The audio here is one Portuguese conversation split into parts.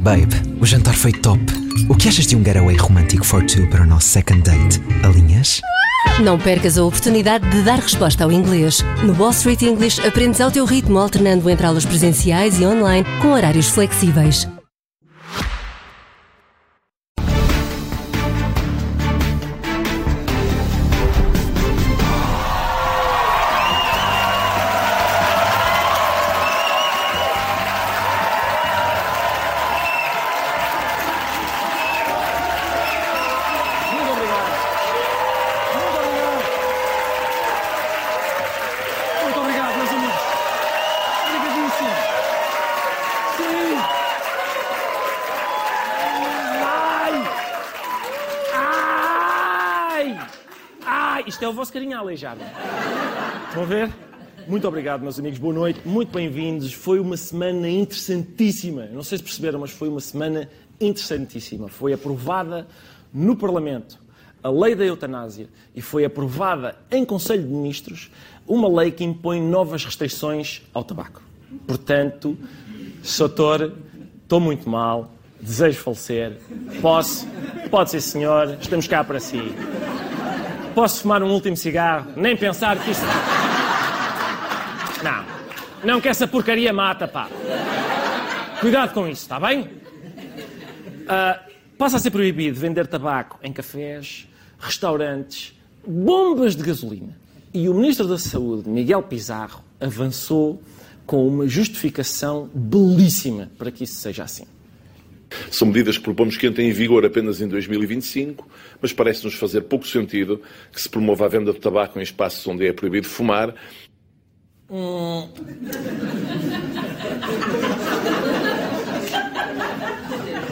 Babe, o jantar foi top. O que achas de um getaway romântico for two para o nosso second date? Alinhas? Não percas a oportunidade de dar resposta ao inglês. No Wall Street English aprendes ao teu ritmo, alternando entre aulas presenciais e online, com horários flexíveis. Aleijado. Estão a ver? Muito obrigado, meus amigos. Boa noite. Muito bem-vindos. Foi uma semana interessantíssima. Não sei se perceberam, mas foi uma semana interessantíssima. Foi aprovada no Parlamento a lei da eutanásia e foi aprovada em Conselho de Ministros uma lei que impõe novas restrições ao tabaco. Portanto, Soutor, estou muito mal, desejo falecer, posso, pode ser senhor, estamos cá para si. Posso fumar um último cigarro? Nem pensar que isso. Não, não que essa porcaria mata, pá. Cuidado com isso, está bem? Ah, passa a ser proibido vender tabaco em cafés, restaurantes, bombas de gasolina. E o Ministro da Saúde, Miguel Pizarro, avançou com uma justificação belíssima para que isso seja assim. São medidas que propomos que entrem em vigor apenas em 2025, mas parece-nos fazer pouco sentido que se promova a venda de tabaco em espaços onde é proibido fumar.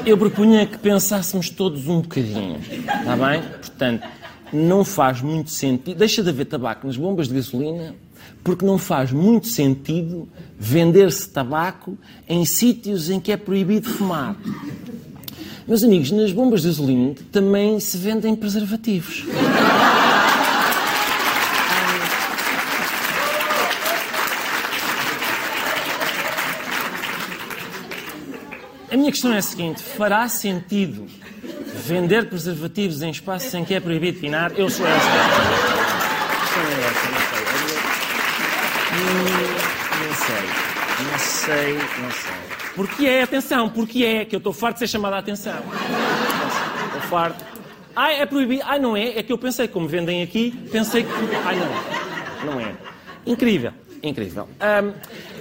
Eu propunha que pensássemos todos um bocadinho, está bem? Portanto, não faz muito sentido. Deixa de haver tabaco nas bombas de gasolina, porque não faz muito sentido vender-se tabaco em sítios em que é proibido fumar. Meus amigos, nas bombas de gasolina também se vendem preservativos. A minha questão é a seguinte: fará sentido vender preservativos em espaços em que é proibido pinar? Eu sou essa. Sou essa, não. Não sei, não sei, não sei. Porque é, atenção, porque é, que eu estou farto de ser chamado a atenção. Estou farto. Ai, é proibido. Ai, não é. É que eu pensei, como vendem aqui, pensei que. Ai, não é. Não é. Incrível, incrível.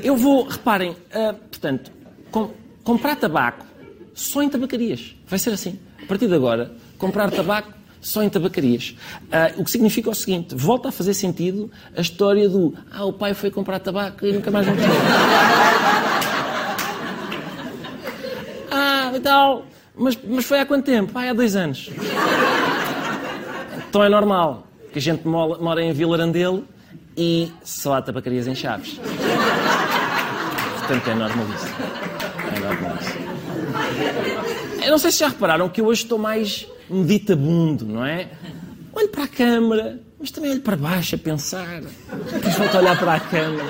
Eu vou, reparem, ah, portanto, com- comprar tabaco só em tabacarias. Vai ser assim. A partir de agora, comprar tabaco só em tabacarias. Ah, o que significa o seguinte: volta a fazer sentido a história do ah, o pai foi comprar tabaco e nunca mais voltou. ah, e tal. Mas, mas foi há quanto tempo? Ah, há dois anos. Então é normal que a gente mola- mora em Vila Arandelo e só há tabacarias em Chaves. Portanto, é normalíssimo. É normalíssimo. Eu não sei se já repararam que eu hoje estou mais meditabundo, não é? Olho para a câmara, mas também olho para baixo a pensar. Depois volto a olhar para a câmara.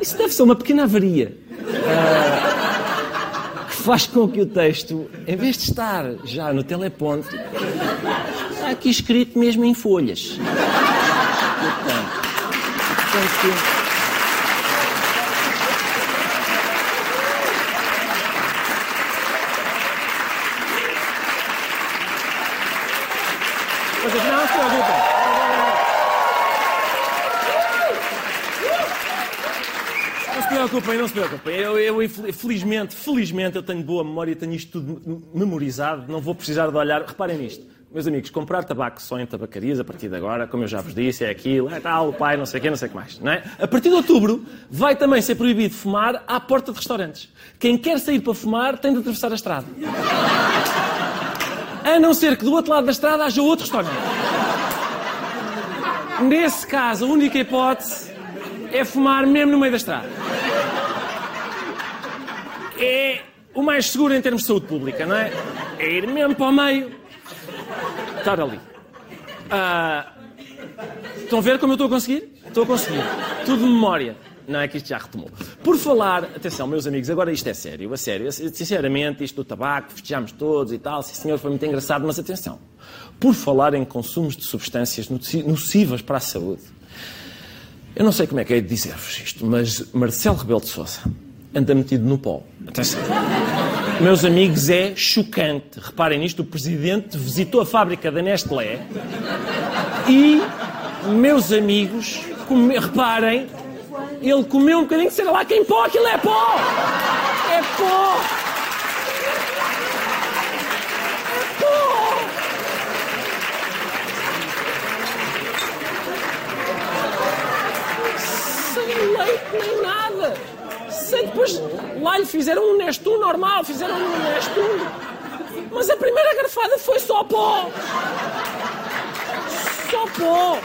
Isso deve ser uma pequena avaria. ah, que faz com que o texto, em vez de estar já no teleponto, está aqui escrito mesmo em folhas. Portanto, portanto, Vocês não se preocupem. Não se preocupem, não se preocupem. Eu, eu, felizmente, felizmente, eu tenho boa memória, tenho isto tudo me- memorizado, não vou precisar de olhar. Reparem nisto. Meus amigos, comprar tabaco só em tabacarias a partir de agora, como eu já vos disse, é aquilo, é tal, o pai, não sei o quê, não sei o que mais. Não é? A partir de outubro, vai também ser proibido fumar à porta de restaurantes. Quem quer sair para fumar tem de atravessar a estrada. A não ser que do outro lado da estrada haja outro restaurante. Nesse caso, a única hipótese é fumar mesmo no meio da estrada. É o mais seguro em termos de saúde pública, não é? É ir mesmo para o meio, estar ali. Ah, estão a ver como eu estou a conseguir? Estou a conseguir. Tudo de memória. Não é que isto já retomou. Por falar, atenção, meus amigos, agora isto é sério, a sério. Sinceramente, isto do tabaco, festejamos todos e tal, sim senhor, foi muito engraçado, mas atenção. Por falar em consumos de substâncias nocivas para a saúde, eu não sei como é que é de dizer-vos isto, mas Marcelo Rebelo de Sousa anda metido no pó. Atenção. Meus amigos, é chocante. Reparem nisto, o Presidente visitou a fábrica da Nestlé e, meus amigos, come... reparem, ele comeu um bocadinho, sei lá quem pó, aquilo é pó! É pó! É pó! Sem leite nem nada! Depois lá lhe fizeram um Nestum normal, fizeram um Nestum. Mas a primeira garfada foi só pó! Só pó!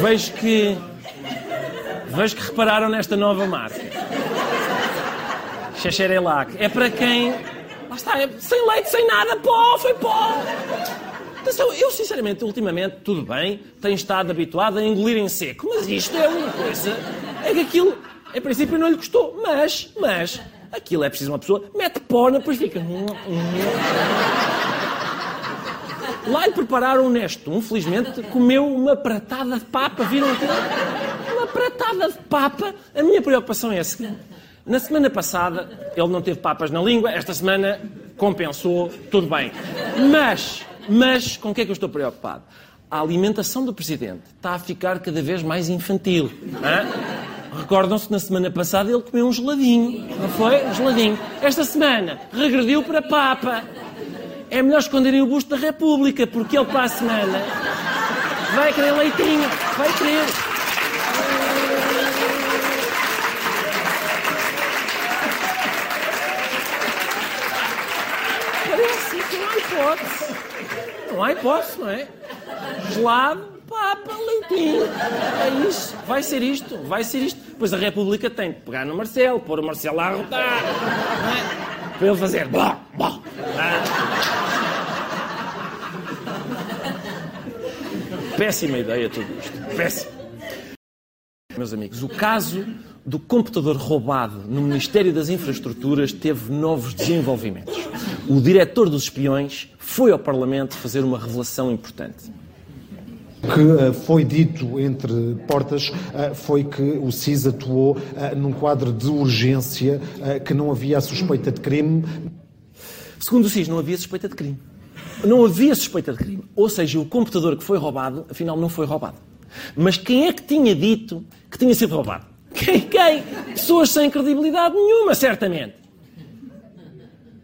Vejo que. Vejo que repararam nesta nova marca. Xexerelac. É para quem. Lá está, é sem leite, sem nada, pó, foi pó. Atenção, eu sinceramente, ultimamente, tudo bem, tenho estado habituado a engolir em seco, mas isto é uma coisa. É que aquilo, em princípio, não lhe gostou. Mas, mas, aquilo é preciso uma pessoa, mete pó, depois fica. Lá lhe prepararam um Nestum, felizmente, comeu uma pratada de papa, viram aquilo? Uma pratada de papa. A minha preocupação é a seguinte. Na semana passada, ele não teve papas na língua, esta semana compensou, tudo bem. Mas, mas, com o que é que eu estou preocupado? A alimentação do Presidente está a ficar cada vez mais infantil. Recordam-se que na semana passada ele comeu um geladinho, não foi? Um geladinho. Esta semana regrediu para papa é melhor esconderem o busto da República, porque ele para a semana vai querer leitinho, vai querer. Parece que não hipótese. Não há hipótese, não é? Gelado, papa, leitinho. É isso. Vai ser isto, vai ser isto. Pois a República tem que pegar no Marcelo, pôr o Marcelo a arrotar. É? Para ele fazer. Blá, blá. Péssima ideia tudo isto. Péssimo. Meus amigos, o caso do computador roubado no Ministério das Infraestruturas teve novos desenvolvimentos. O diretor dos espiões foi ao Parlamento fazer uma revelação importante. O que uh, foi dito entre portas uh, foi que o SIS atuou uh, num quadro de urgência, que não havia suspeita de crime. Segundo o SIS, não havia suspeita de crime não havia suspeita de crime. Ou seja, o computador que foi roubado, afinal, não foi roubado. Mas quem é que tinha dito que tinha sido roubado? Quem? Quem? Pessoas sem credibilidade nenhuma, certamente.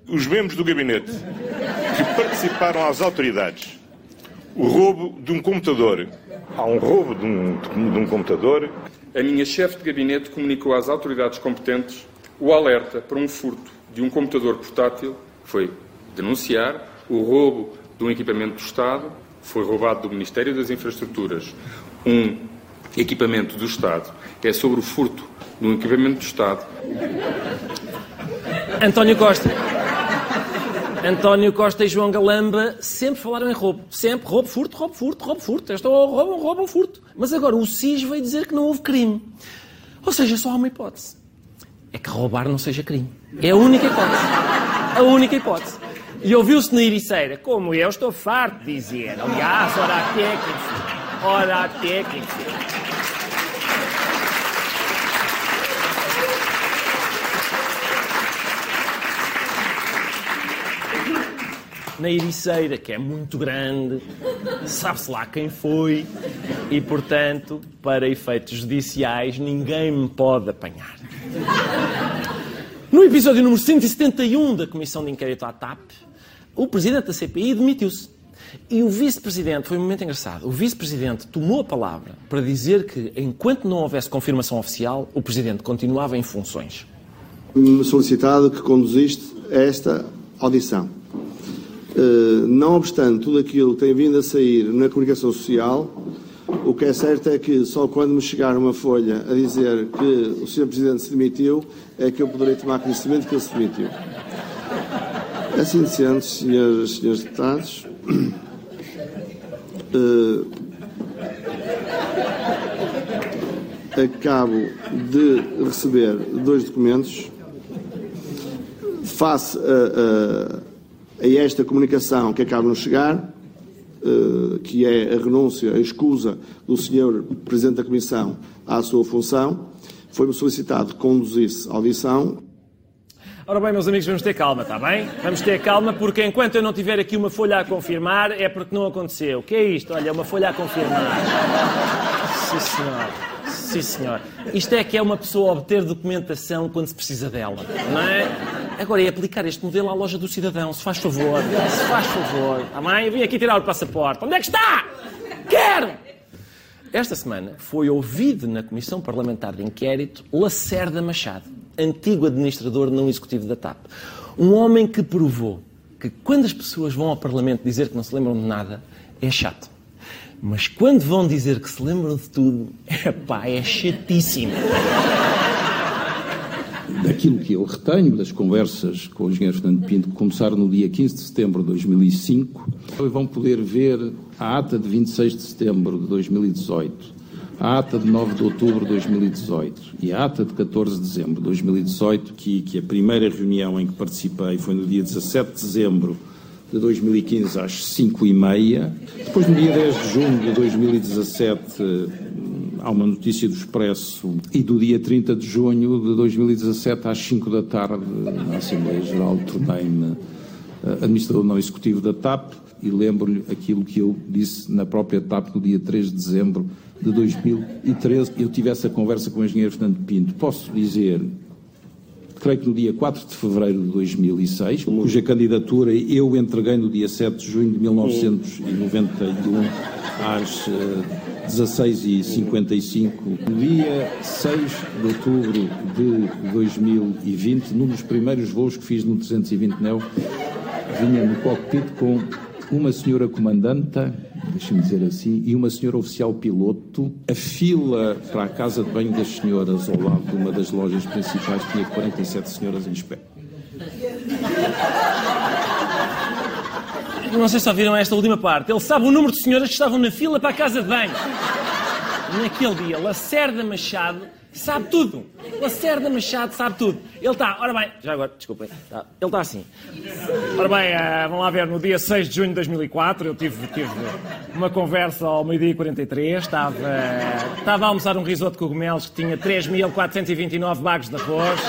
Os membros do gabinete que participaram às autoridades o roubo de um computador. Há um roubo de um, de um computador. A minha chefe de gabinete comunicou às autoridades competentes o alerta para um furto de um computador portátil, foi denunciar o roubo de um equipamento do Estado, foi roubado do Ministério das Infraestruturas um equipamento do Estado, é sobre o furto de um equipamento do Estado. António Costa. António Costa e João Galamba sempre falaram em roubo. Sempre. Roubo, furto, roubo, furto, roubo, furto. Este roubam, roubam, furto. Mas agora o SIS veio dizer que não houve crime. Ou seja, só há uma hipótese. É que roubar não seja crime. É a única hipótese. A única hipótese. E ouviu-se na Ericeira, como eu estou farto de dizer. Aliás, ora até que ora até que Na Ericeira, que é muito grande, sabe-se lá quem foi, e portanto, para efeitos judiciais, ninguém me pode apanhar. No episódio número 171 da Comissão de Inquérito à TAP, o presidente da CPI demitiu-se. E o vice-presidente, foi um momento engraçado, o vice-presidente tomou a palavra para dizer que, enquanto não houvesse confirmação oficial, o presidente continuava em funções. Solicitado que conduziste esta audição. Uh, não obstante tudo aquilo que tem vindo a sair na comunicação social, o que é certo é que só quando me chegar uma folha a dizer que o Sr. Presidente se demitiu é que eu poderei tomar conhecimento que ele se demitiu. Assim sendo, senhores, senhores deputados, Uh, acabo de receber dois documentos face a, a, a esta comunicação que acaba de nos chegar, uh, que é a renúncia, a escusa do Sr. Presidente da Comissão à sua função, foi-me solicitado que conduzisse a audição Ora bem, meus amigos, vamos ter calma, está bem? Vamos ter calma, porque enquanto eu não tiver aqui uma folha a confirmar, é porque não aconteceu. O que é isto? Olha, uma folha a confirmar. Sim, senhor. Sim, senhor. Isto é que é uma pessoa obter documentação quando se precisa dela, não é? Agora é aplicar este modelo à loja do cidadão, se faz favor. Se faz favor. Está bem? Vim aqui tirar o passaporte. Onde é que está? Quero! Esta semana foi ouvido na Comissão Parlamentar de Inquérito Lacerda Machado antigo administrador não executivo da TAP. Um homem que provou que quando as pessoas vão ao Parlamento dizer que não se lembram de nada, é chato. Mas quando vão dizer que se lembram de tudo, é pá, é chatíssimo. Daquilo que eu retenho das conversas com o engenheiro Fernando Pinto, que começaram no dia 15 de setembro de 2005, vão poder ver a ata de 26 de setembro de 2018 a ata de 9 de outubro de 2018 e a ata de 14 de dezembro de 2018, que, que a primeira reunião em que participei foi no dia 17 de dezembro de 2015 às 5 e meia. Depois, no dia 10 de junho de 2017, há uma notícia do Expresso e do dia 30 de junho de 2017 às 5 da tarde, na Assembleia Geral, tornei-me administrador não executivo da TAP e lembro-lhe aquilo que eu disse na própria TAP no dia 3 de dezembro de 2013. Eu tive essa conversa com o engenheiro Fernando Pinto. Posso dizer, creio que no dia 4 de fevereiro de 2006, cuja candidatura eu entreguei no dia 7 de junho de 1991 às 16h55. No dia 6 de outubro de 2020, num dos primeiros voos que fiz no 320 Neo, vinha no cockpit com uma senhora comandanta, deixa-me dizer assim, e uma senhora oficial piloto. A fila para a casa de banho das senhoras ao lado de uma das lojas principais tinha 47 senhoras em espera. Não sei se ouviram esta última parte. Ele sabe o número de senhoras que estavam na fila para a casa de banho. Naquele dia, Lacerda Machado sabe tudo. Lacerda Machado sabe tudo. Ele está, ora bem, já agora, desculpem, tá, ele está assim. Ora bem, uh, vamos lá ver, no dia 6 de junho de 2004, eu tive, tive uma conversa ao meio-dia e 43, estava, estava a almoçar um risoto de cogumelos que tinha 3.429 bagos de arroz.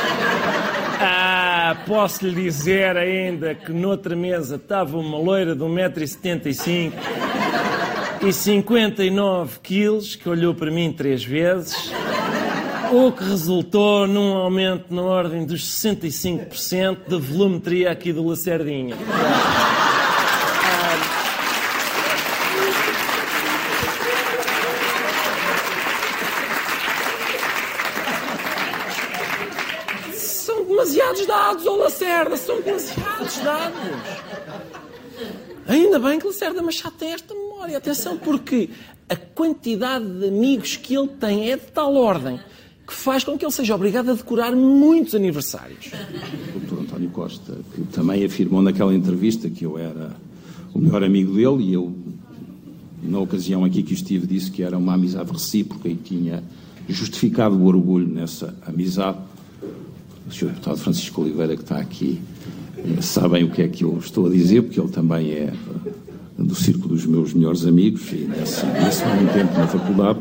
Uh, posso lhe dizer ainda que noutra mesa estava uma loira de 1,75m e 59 quilos, que olhou para mim três vezes o que resultou num aumento na ordem dos 65% da volumetria aqui do Lacerdinha. São demasiados dados, ô Lacerda, são demasiados dados. Ainda bem que Lacerda Machado tem esta memória. Atenção, porque a quantidade de amigos que ele tem é de tal ordem que faz com que ele seja obrigado a decorar muitos aniversários. O Dr. António Costa, que também afirmou naquela entrevista que eu era o melhor amigo dele e eu, na ocasião aqui que estive, disse que era uma amizade recíproca e tinha justificado o orgulho nessa amizade. O Sr. Deputado Francisco Oliveira, que está aqui, eh, sabem o que é que eu estou a dizer, porque ele também é do círculo dos meus melhores amigos e nesse, nesse tempo na faculdade.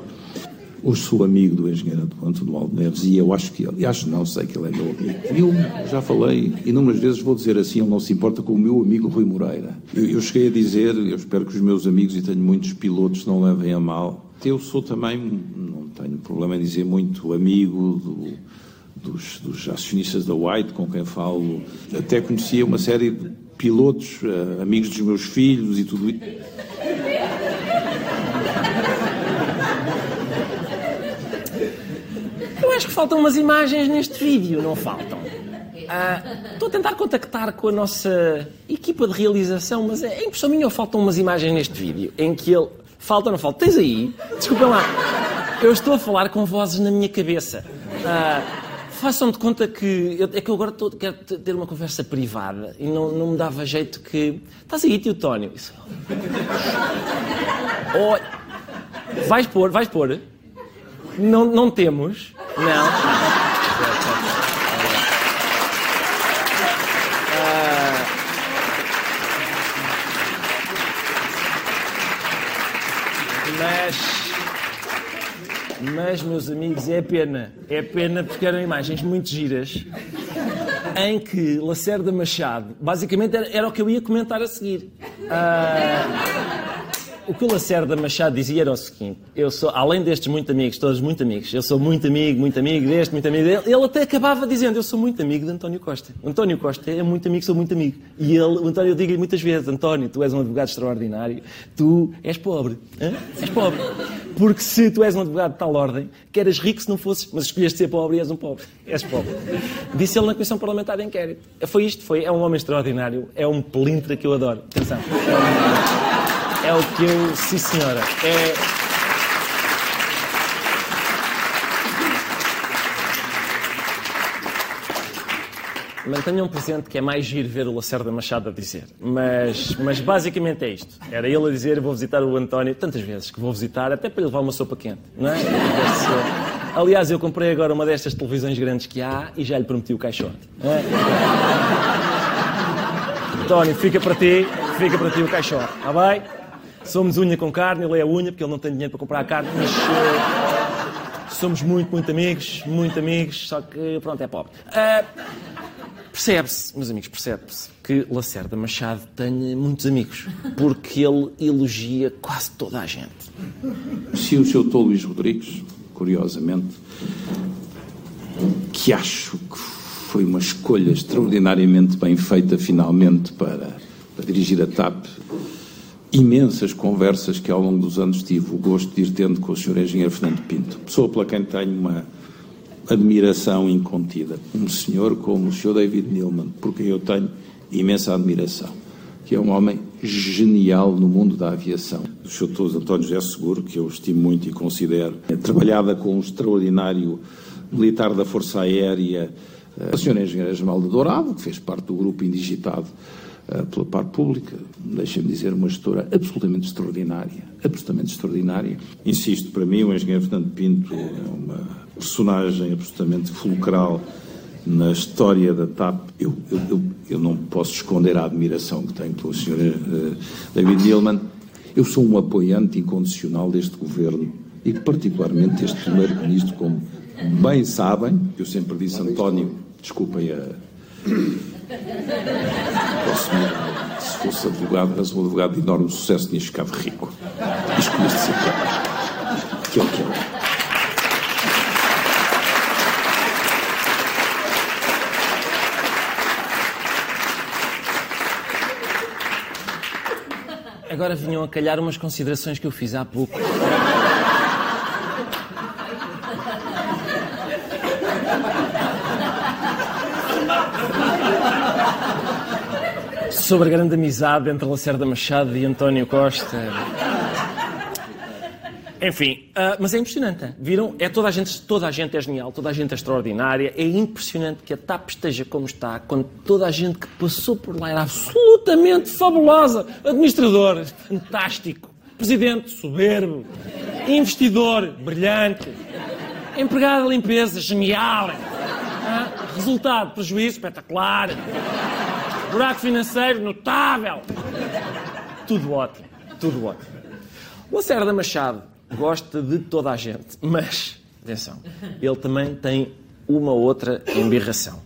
Hoje sou amigo do engenheiro Antônio Aldo Neves e eu acho que ele, acho não, sei que ele é meu amigo. Eu já falei inúmeras vezes, vou dizer assim, ele não se importa com o meu amigo Rui Moreira. Eu, eu cheguei a dizer, eu espero que os meus amigos, e tenho muitos pilotos, não levem a mal. Eu sou também, não tenho problema em dizer, muito amigo do, dos, dos, acionistas da White, com quem falo. Até conhecia uma série de pilotos, uh, amigos dos meus filhos e tudo isso. acho que faltam umas imagens neste vídeo, não faltam? Ah, estou a tentar contactar com a nossa equipa de realização, mas é impressão minha ou faltam umas imagens neste vídeo em que ele. Falta ou não falta? Tens aí? Desculpa lá. Eu estou a falar com vozes na minha cabeça. Ah, Façam de conta que. eu- é que eu agora tô- quero te- ter uma conversa privada e não, não me dava jeito que. Estás aí, tio Tónio? Isso- Oh, vais pôr, vais pôr. Não, não temos. Não. Mas. Mas, meus amigos, é pena. É pena porque eram imagens muito giras em que Lacerda Machado, basicamente era, era o que eu ia comentar a seguir. Ah, o que o Lacerda Machado dizia era o seguinte: eu sou, além destes muito amigos, todos muito amigos, eu sou muito amigo, muito amigo deste, muito amigo dele, ele até acabava dizendo: eu sou muito amigo de António Costa. António Costa é muito amigo, sou muito amigo. E ele, o António, eu digo-lhe muitas vezes: António, tu és um advogado extraordinário, tu és pobre. hã? És pobre. Porque se tu és um advogado de tal ordem, que eras rico se não fosses, mas escolheste ser pobre e és um pobre. És pobre. Disse ele na Comissão Parlamentar de Inquérito. Foi isto, foi. É um homem extraordinário, é um pelintra que eu adoro. Atenção. É o que eu. Sim, senhora. É. Mantenham presente que é mais giro ver o Lacerda Machado a dizer. Mas, mas basicamente é isto. Era ele a dizer: vou visitar o António tantas vezes que vou visitar, até para lhe levar uma sopa quente. Não é? Aliás, eu comprei agora uma destas televisões grandes que há e já lhe prometi o caixote. é? António, fica para ti, fica para ti o caixote, está bem? Somos unha com carne, ele é a unha, porque ele não tem dinheiro para comprar a carne, mas eh, somos muito, muito amigos, muito amigos, só que pronto, é pobre. Ah, percebe-se, meus amigos, percebe-se que Lacerda Machado tenha muitos amigos, porque ele elogia quase toda a gente. Se o Sr. Dr. Luís Rodrigues, curiosamente, que acho que foi uma escolha extraordinariamente bem feita, finalmente, para, para dirigir a TAP, imensas conversas que ao longo dos anos tive o gosto de ir tendo com o Sr. Engenheiro Fernando Pinto, pessoa pela quem tenho uma admiração incontida. Um senhor como o Sr. David Neilman, por quem eu tenho imensa admiração, que é um homem genial no mundo da aviação. O Sr. Dr. António José Seguro, que eu estimo muito e considero, é trabalhada com um extraordinário militar da Força Aérea, eh, a Sra. Engenheira Esmalda Dourado, que fez parte do grupo indigitado eh, pela parte pública, deixem-me dizer, uma gestora absolutamente extraordinária, absolutamente extraordinária. Insisto, para mim o engenheiro Fernando Pinto é uma personagem absolutamente fulcral na história da TAP. Eu, eu, eu, eu não posso esconder a admiração que tenho pelo Sr. eh, David Neilman. Eu sou um apoiante incondicional deste governo e particularmente deste primeiro-ministro, como bem sabem, eu sempre disse, António, desculpem a, Se fosse advogado, mas um advogado de enorme sucesso, tinha ficado rico. Escolheste ser pobre. Que é o que é. Agora vinham a calhar umas considerações que eu fiz há pouco. Sobre a grande amizade entre Lacerda Machado e António Costa. Enfim, ah, mas é impressionante. Viram? É toda a gente, toda a gente é genial, toda a gente é extraordinária. É impressionante que a TAP esteja como está, quando toda a gente que passou por lá era absolutamente fabulosa. Administrador, fantástico. Presidente, soberbo. Investidor, brilhante. Empregado de limpeza, genial. Ah, Resultado, prejuízo, espetacular. Buraco financeiro, notável. Tudo ótimo, tudo ótimo. Lacerda Machado gosta de toda a gente, mas, atenção, ele também tem uma outra embirração.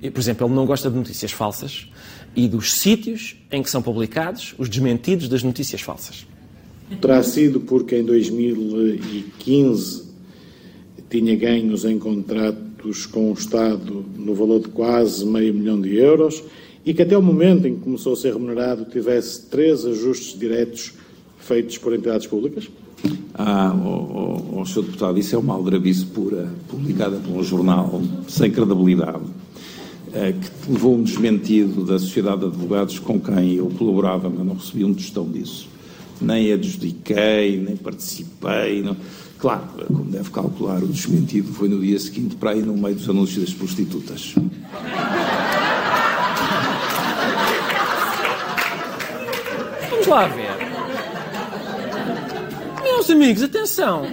Por exemplo, ele não gosta de notícias falsas e dos sítios em que são publicados os desmentidos das notícias falsas. Terá sido porque em 2015 tinha ganhos em contratos com o Estado no valor de quase meio milhão de euros e que até o momento em que começou a ser remunerado tivesse três ajustes diretos feitos por entidades públicas? Ah, oh, oh, oh, Sr. Deputado, isso é uma aldrabice pura, publicada por um jornal sem credibilidade, eh, que levou um desmentido da Sociedade de Advogados com quem eu colaborava, mas não recebi um tostão disso. nem adjudiquei, nem participei. Não. Claro, como deve calcular, o desmentido foi no dia seguinte para aí no meio dos anúncios das prostitutas. Vamos lá ver. Meus amigos, atenção.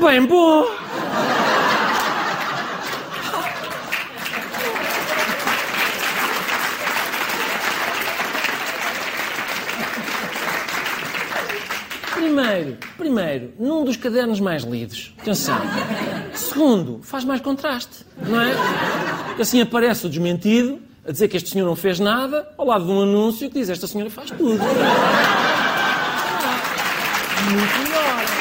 Bem bom. Primeiro, primeiro, num dos cadernos mais lidos. Atenção. Segundo, faz mais contraste, não é? Assim aparece o desmentido a dizer que este senhor não fez nada, ao lado de um anúncio que diz esta senhora faz tudo. Muito melhor.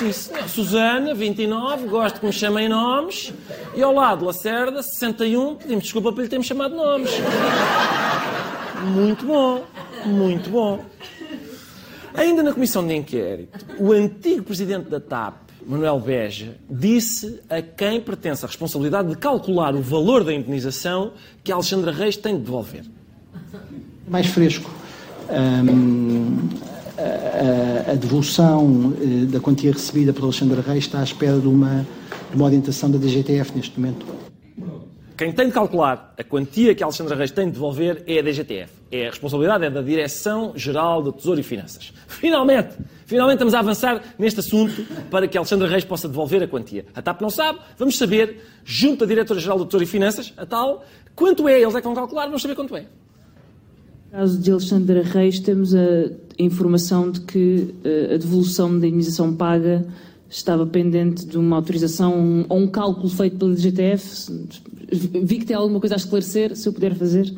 Sim, senhor. Susana, 29, gosto que me chamem nomes. E ao lado, Lacerda, 61, pedimos desculpa por lhe termos chamado nomes. Muito bom, muito bom. Ainda na comissão de inquérito, o antigo presidente da TAP, Manuel Beja, disse a quem pertence a responsabilidade de calcular o valor da indenização que a Alexandra Reis tem de devolver. Mais fresco. Hum, a, a, devolução eh, da quantia recebida por Alexandra Reis está à espera de uma, de uma orientação da DGTF neste momento. Quem tem de calcular a quantia que a Alexandra Reis tem de devolver é a DGTF. É a responsabilidade é da Direção-Geral do Tesouro e Finanças. Finalmente! Finalmente estamos a avançar neste assunto para que a Alexandra Reis possa devolver a quantia. A TAP não sabe, vamos saber, junto à Diretora-Geral do Tesouro e Finanças, a tal, quanto é, eles é que vão calcular, vamos saber quanto é. No caso de Alexandra Reis, temos a informação de que eh, a devolução da indenização paga estava pendente de uma autorização ou um cálculo feito pela DGTF. Vi que tem alguma coisa a esclarecer, se eu puder fazer.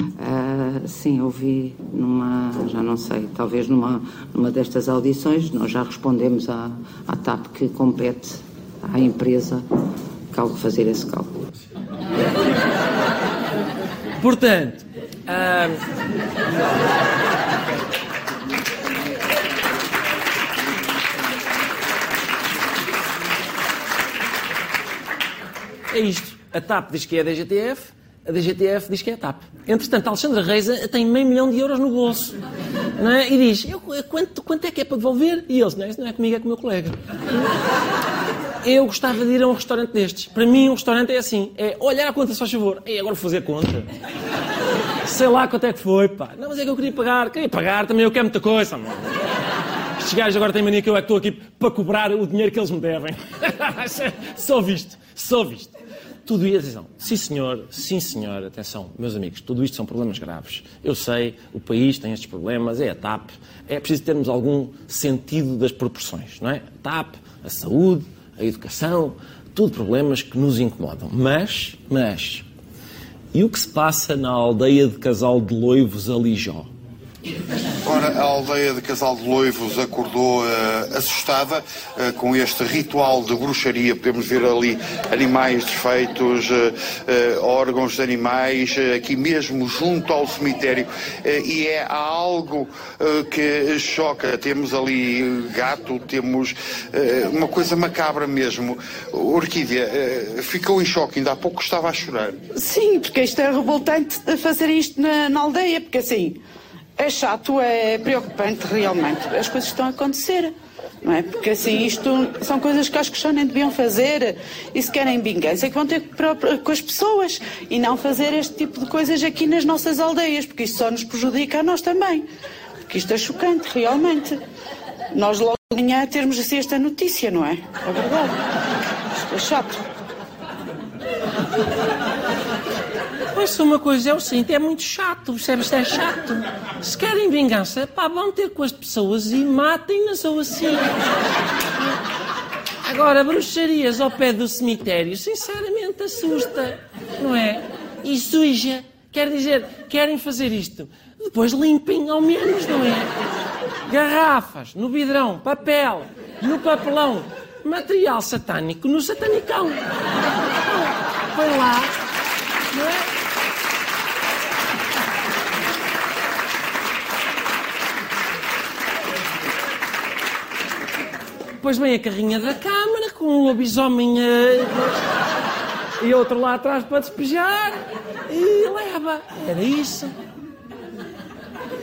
Uh, sim, ouvi numa, já não sei, talvez numa, numa destas audições, nós já respondemos à, à TAP que compete à empresa fazer esse cálculo. Portanto, uh... É isto. A TAP diz que é a DGTF, a DGTF diz que é a TAP. Entretanto, a Alexandra Reis tem meio milhão de euros no bolso. Não é? E diz, eu, quanto, quanto é que é para devolver? E eles, não, não é comigo, é com o meu colega. Eu gostava de ir a um restaurante destes. Para mim, um restaurante é assim. É olhar a conta, se faz favor. E agora vou fazer conta. Sei lá quanto é que foi, pá. Não, mas é que eu queria pagar. Queria pagar, também eu quero muita coisa, mano. Estes gajos agora têm mania que eu é que estou aqui para cobrar o dinheiro que eles me devem. Só visto, só visto. Tudo isso, atenção, sim senhor, sim senhor, atenção, meus amigos, tudo isto são problemas graves. Eu sei, o país tem estes problemas, é a TAP, é preciso termos algum sentido das proporções, não é? A TAP, a saúde, a educação, tudo problemas que nos incomodam. Mas, mas, e o que se passa na aldeia de casal de loivos Alijó? Ora, a aldeia de Casal de Loivos acordou uh, assustada uh, com este ritual de bruxaria. Podemos ver ali animais desfeitos, uh, órgãos de animais, aqui mesmo junto ao cemitério. e é algo que choca. Temos ali gato, temos uma coisa macabra mesmo. Orquídea ficou em choque, ainda há pouco estava a chorar. Sim, porque isto é revoltante fazer isto na, na aldeia, porque assim é chato, é preocupante realmente. As coisas estão a acontecer. Não é? Porque assim, isto são coisas que acho que já nem deviam fazer. E se querem vingança, é que vão ter com as pessoas e não fazer este tipo de coisas aqui nas nossas aldeias, porque isto só nos prejudica a nós também. Porque isto é chocante, realmente. Nós logo de manhã termos assim esta notícia, não é? É verdade. Isto é chato. Ouça uma coisa, é o seguinte, é muito chato, percebes? É chato. Se querem vingança, pá, vão ter com as pessoas e matem-nas ou assim. Agora, bruxarias ao pé do cemitério, sinceramente assusta, não é? E suja. Quer dizer, querem fazer isto. Depois limpem ao menos, não é? Garrafas, no vidrão, papel, no papelão, material satânico no satanicão. Põe lá, não é? Depois vem a carrinha da Câmara com o lobisomem. Uh... e outro lá atrás para despejar e leva. Era isso.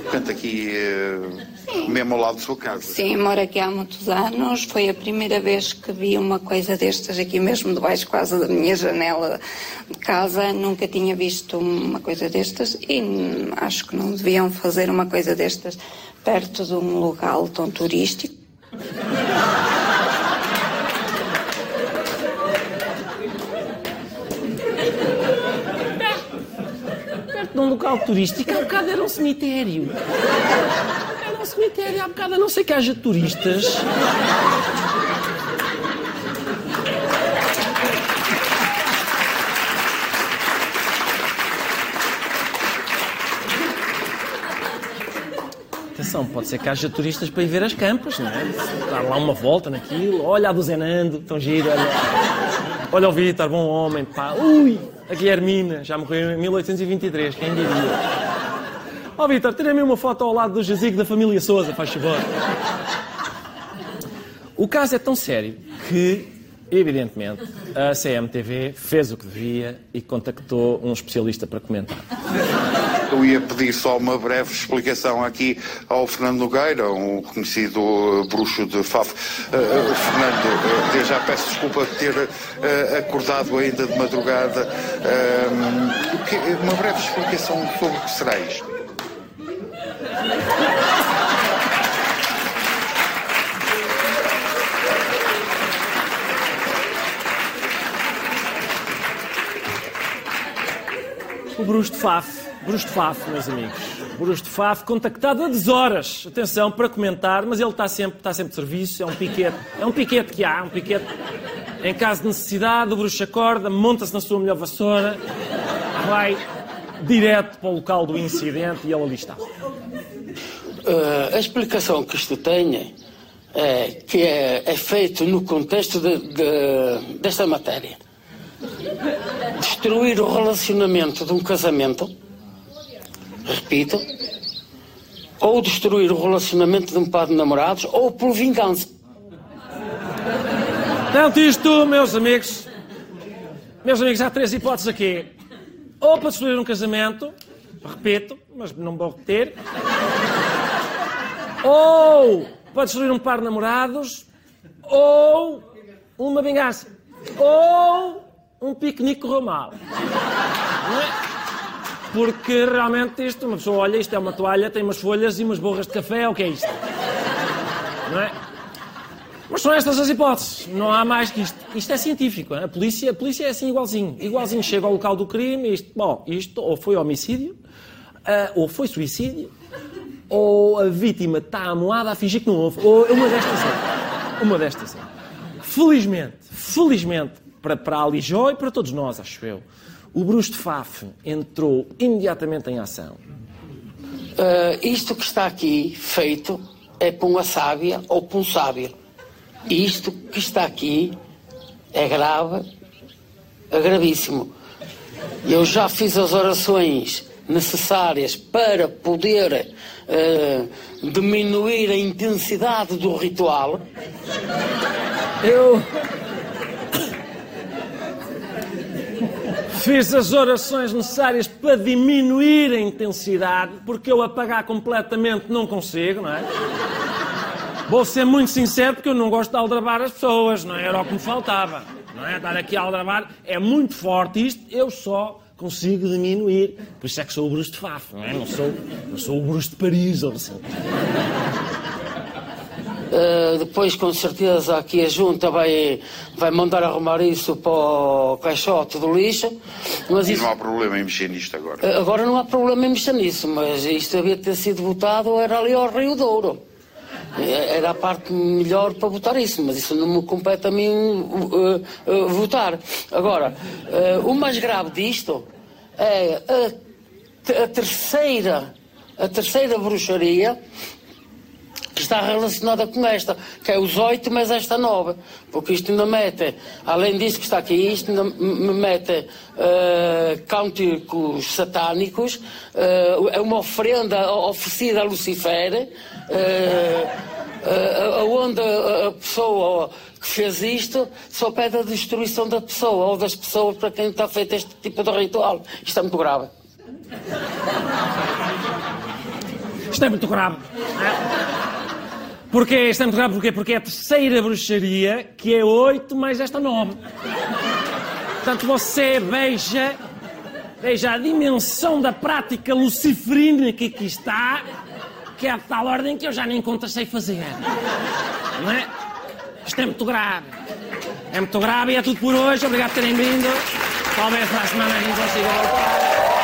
Portanto, aqui, eh, mesmo ao lado da sua casa. Sim, moro aqui há muitos anos. Foi a primeira vez que vi uma coisa destas aqui mesmo debaixo quase da minha janela de casa. Nunca tinha visto uma coisa destas e acho que não deviam fazer uma coisa destas perto de um local tão turístico. Perto de um local turístico, há bocado era um cemitério. Era um cemitério, há bocado a não ser que haja turistas. Atenção, pode ser que haja turistas para ir ver as campas, não é? Dar lá uma volta naquilo. Olha a do Zenando, tão giro, olha. Olha o Vítor, bom homem, pá. Ui, a Guilhermina, já morreu em 1823, quem diria? Ó oh, Vítor, tira-me uma foto ao lado do jazigo da família Souza, faz favor. O caso é tão sério que, evidentemente, a CMTV fez o que devia e contactou um especialista para comentar. Eu ia pedir só uma breve explicação aqui ao Fernando Nogueira, um conhecido uh, bruxo de Faf. Uh, uh, Fernando, uh, já peço desculpa de ter uh, acordado ainda de madrugada. Que, uma breve explicação sobre o que será isto. O bruxo de Faf. Bruxo de Faf, meus amigos. Bruxo de Faf, contactado a deshoras, atenção, para comentar, mas ele está sempre, está sempre de serviço, é um piquete, é um piquete que há, um piquete. Em caso de necessidade, o bruxo acorda, monta-se na sua melhor vassoura, vai direto para o local do incidente e ele ali está. Uh, a explicação que isto tem é que é, é feito no contexto de, de, desta matéria. Destruir o relacionamento de um casamento, repito, ou destruir o relacionamento de um par de namorados, ou por vingança. Tanto isto, meus amigos, meus amigos, há três hipóteses aqui. Ou para destruir um casamento, repito, mas não vou repetir. Ou para destruir um par de namorados, ou uma vingança. Ou um piquenique correu. Não é? Porque realmente isto, uma pessoa olha, isto é uma toalha, tem umas folhas e umas borras de café, o que é isto? Não é? Mas são estas as hipóteses, não há mais que isto. Isto é científico, a polícia, a polícia é assim igualzinho. Igualzinho chega ao local do crime, isto, bom, isto ou foi homicídio, uh, ou foi suicídio, ou a vítima está amoada a fingir que não houve, ou uma destas é. Uma destas é. Felizmente, felizmente, para, para a Alijó e para todos nós, acho eu, o Bruce de Faf entrou imediatamente em ação. Uh, isto que está aqui feito é para uma sábia ou para um sábio. Isto que está aqui é grave, é gravíssimo. Eu já fiz as orações necessárias para poder uh, diminuir a intensidade do ritual. Eu fiz as orações necessárias para diminuir a intensidade, porque eu apagar completamente não consigo, não é? Vou ser muito sincero porque eu não gosto de aldrabar as pessoas, não é? Era o que me faltava, não é? Estar aqui a aldrabar é muito forte isto, eu só consigo diminuir. Por isso é que sou o Bruce de Faf, não é? Não sou, não sou o Bruce de Paris ou assim. Uh, depois, com certeza, aqui a junta vai, vai mandar arrumar isso para o caixote do lixo. Mas isso... não há problema em mexer nisto agora. Uh, agora não há problema em mexer nisso, mas isto havia de ter sido votado, era ali ao Rio Douro. Eh, era a parte melhor para votar isso, mas isso não me compete a mim uh, uh, votar. Agora, o mais grave disto é a, a, terceira, a terceira bruxaria que está relacionada com esta, que é os oito, mas esta nova. Porque isto ainda mete, além disso que está aqui, isto ainda me mete uh, cânticos satânicos, uh, é uma oferenda oferecida a Lucifer, uh, uh, onde a pessoa que fez isto só pede a destruição da pessoa ou das pessoas para quem está feito este tipo de ritual. Isto é muito grave. Isto é muito grave. É muito grave porquê? Porque é a terceira bruxaria, que é oito mais esta nove. Portanto, você veja, veja a dimensão da prática luciferina que aqui está, que é de tal ordem que eu já nem conta sei fazer. Não é? Isto é muito grave. É muito grave e é tudo por hoje. Obrigado por terem vindo. Talvez para a semana a gente consiga voltar.